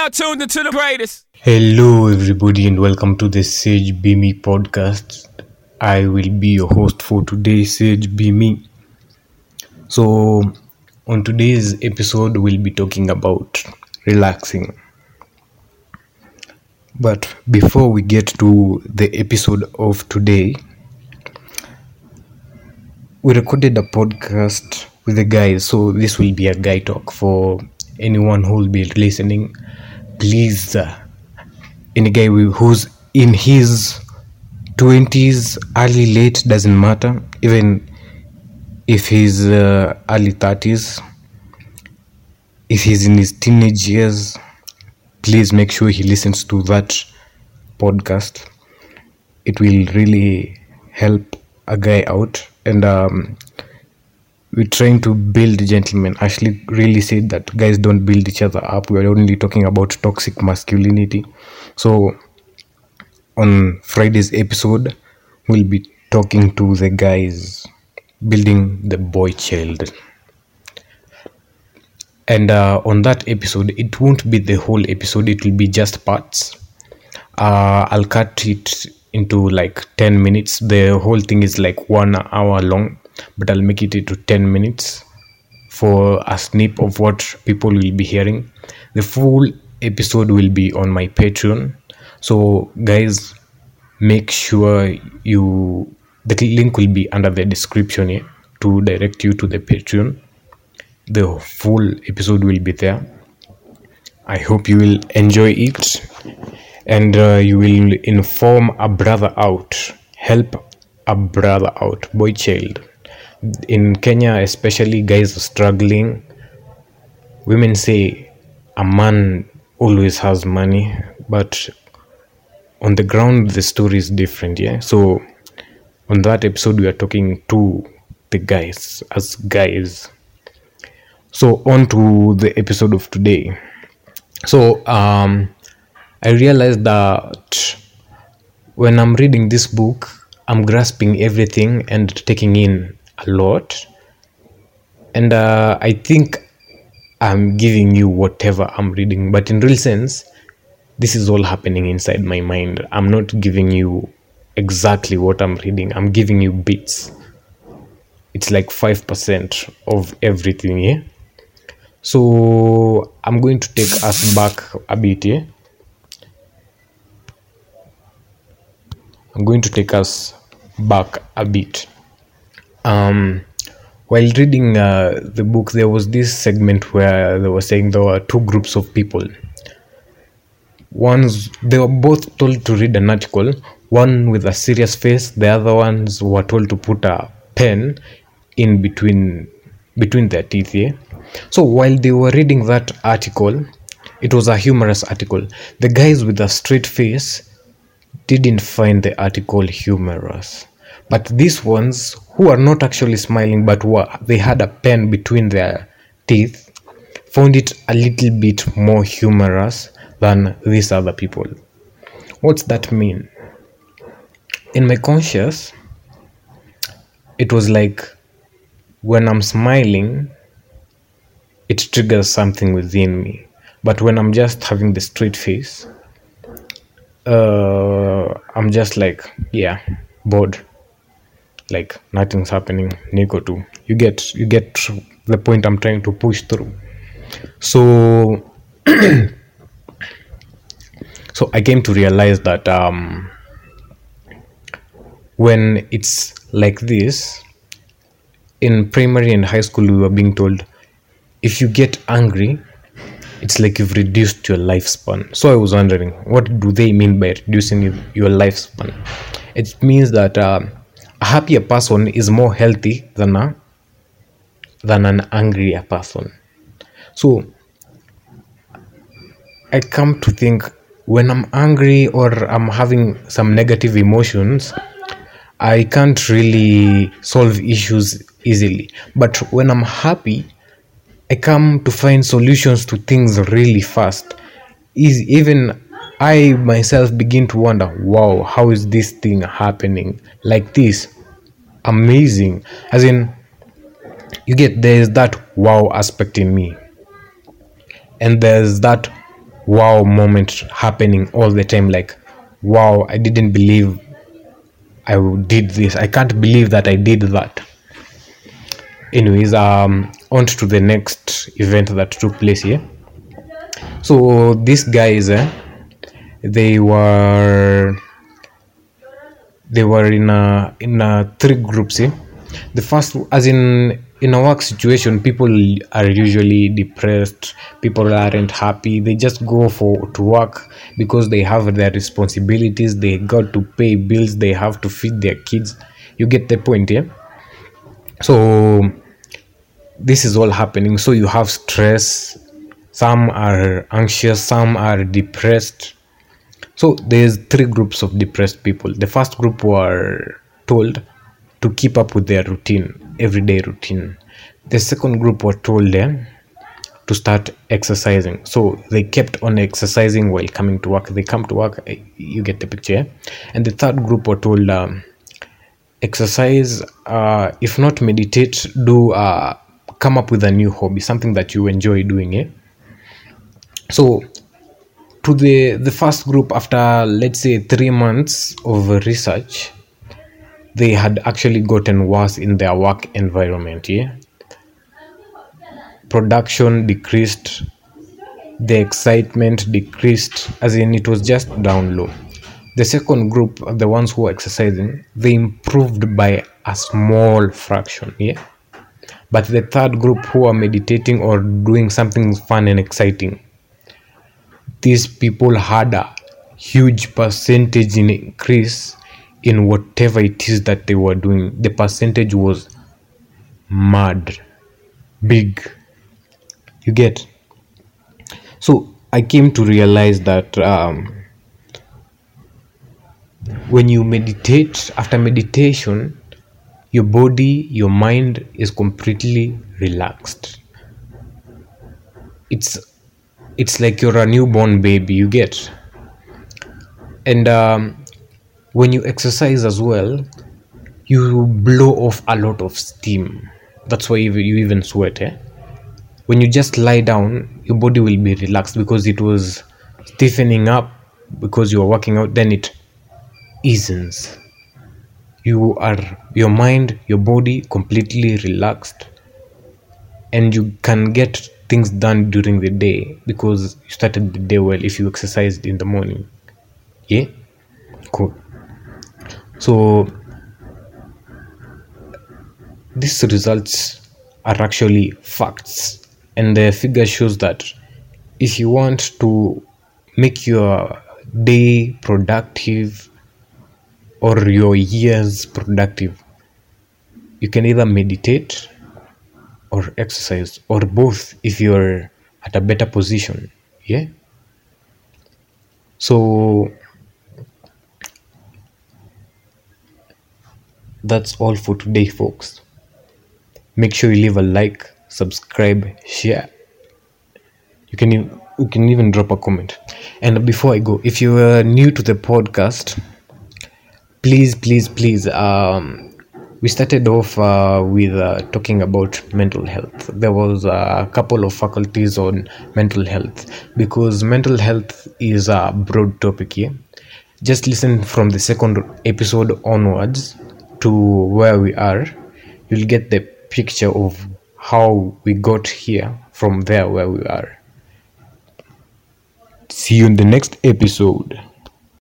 now tuned into the greatest. Hello, everybody, and welcome to the Sage Be Me podcast. I will be your host for today, Sage Be Me. So, on today's episode, we'll be talking about relaxing. But before we get to the episode of today, we recorded a podcast with the guys, so this will be a guy talk for anyone who will be listening. Please, uh, any guy who's in his 20s, early, late, doesn't matter, even if he's uh, early 30s, if he's in his teenage years, please make sure he listens to that podcast. It will really help a guy out. And um, we're trying to build gentlemen. Ashley really said that guys don't build each other up. We're only talking about toxic masculinity. So on Friday's episode, we'll be talking to the guys building the boy child. And uh, on that episode, it won't be the whole episode, it will be just parts. Uh, I'll cut it into like 10 minutes. The whole thing is like one hour long, but I'll make it into 10 minutes for a snip of what people will be hearing. The full episode will be on my Patreon. So, guys, make sure you the link will be under the description here to direct you to the Patreon. The full episode will be there. I hope you will enjoy it and uh, you will inform a brother out, help a brother out, boy child. In Kenya, especially, guys are struggling. Women say a man always has money, but on the ground, the story is different. Yeah, so on that episode, we are talking to the guys as guys. So on to the episode of today. So um, I realized that when I'm reading this book, I'm grasping everything and taking in a lot. And uh, I think I'm giving you whatever I'm reading, but in real sense, this is all happening inside my mind. I'm not giving you exactly what I'm reading, I'm giving you bits. It's like 5% of everything, yeah? So I'm going to take us back a bit, yeah? I'm going to take us back a bit. Um, while reading uh, the book, there was this segment where they were saying there were two groups of people. One's they were both told to read an article, one with a serious face, the other ones were told to put a pen in between between their teeth. Yeah? So while they were reading that article, it was a humorous article. The guys with a straight face didn't find the article humorous. But these ones who are not actually smiling but were they had a pen between their teeth found it a little bit more humorous than these other people. What's that mean? In my conscious, it was like when I'm smiling, it triggers something within me. But when I'm just having the straight face, uh, I'm just like, yeah, bored. Like nothing's happening. Nico too. You get you get the point I'm trying to push through. So so I came to realize that um, when it's like this, in primary and high school, we were being told if you get angry, it's like you've reduced your lifespan. So I was wondering, what do they mean by reducing your- lifespan? It means that um a happier person is more healthy than a than an angrier person. So I come to think when I'm angry or I'm having some negative emotions, I can't really solve issues easily. But when I'm happy, I come to find solutions to things really fast. Even I myself begin to wonder, wow, how is this thing happening like this? Amazing. As in, you get there's that wow aspect in me, and there's that wow moment happening all the time like wow i didn't believe i did this i can't believe that i did that anyways um on to the next event that took place here so these guys eh, they were they were in a in a three groups eh? the first as in in a work situation people are usually depressed people aren't happy they just go for to work because they have their responsibilities they got to pay bills they have to feed their kids. You get the point yeah? So this is all happening. So you have stress. Some are anxious some are depressed so there's three groups of depressed people. The first group were told to keep up with their routine everyday routine. The second group were told them to start exercising. So they kept on exercising while coming to work. They come to work eh, you get the picture and the third group were told um, exercise uh, if not meditate do uh, come up with a new hobby something that you enjoy doing eh? so to the the first group after let's say three months of research they had actually gotten worse in their work environment yeah? Production decreased the excitement decreased as in it was just down low. The second group the ones who were exercising they improved by a small fraction yeah? But the third group who are meditating or doing something fun and exciting these people had a huge percentage in increase in whatever it is that they were doing. The percentage was mad big. You get? So i came to realize that um, when you meditate after meditation your body your mind is completely relaxed. It's it's like you're a newborn baby you get. And um, when you exercise as well you blow off a lot of steam. That's why you, even sweat eh? when you just lie down your body will be relaxed because it was stiffening up because you are working out then it eases. You are your mind your body completely relaxed and you can get things done during the day because you started the day well if you exercised in the morning. Yeah? Cool. So these results are actually facts and the figure shows that if you want to make your day productive or your years productive you can either meditate or exercise or both if you're at a better position yeah? So that's all for today folks. Make sure you leave a like subscribe share. You can you can even drop a comment. And before i go if you are new to the podcast please please please um we started off uh, with uh, talking about mental health. There was a couple of faculties on mental health because mental health is a broad topic here just listen from the second episode onwards to where we are. You'll get the picture of how we got here from there where we are. See you in the next episode